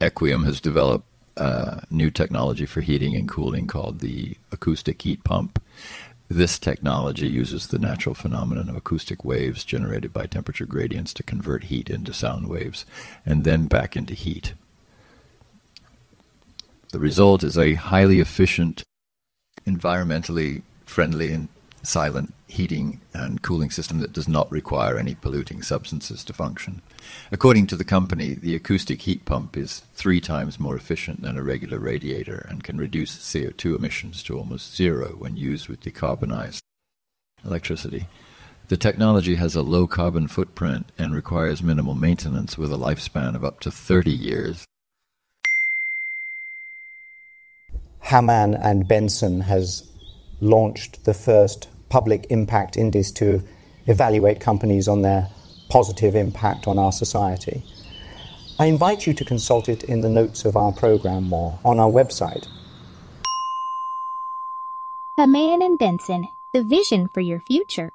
Equium has developed uh, new technology for heating and cooling called the acoustic heat pump. This technology uses the natural phenomenon of acoustic waves generated by temperature gradients to convert heat into sound waves and then back into heat. The result is a highly efficient, environmentally friendly, and silent heating and cooling system that does not require any polluting substances to function. According to the company, the acoustic heat pump is three times more efficient than a regular radiator and can reduce CO2 emissions to almost zero when used with decarbonized electricity. The technology has a low carbon footprint and requires minimal maintenance with a lifespan of up to 30 years. Hamann and Benson has launched the first public impact index to evaluate companies on their positive impact on our society. I invite you to consult it in the notes of our program or on our website. Hamann and Benson, the vision for your future.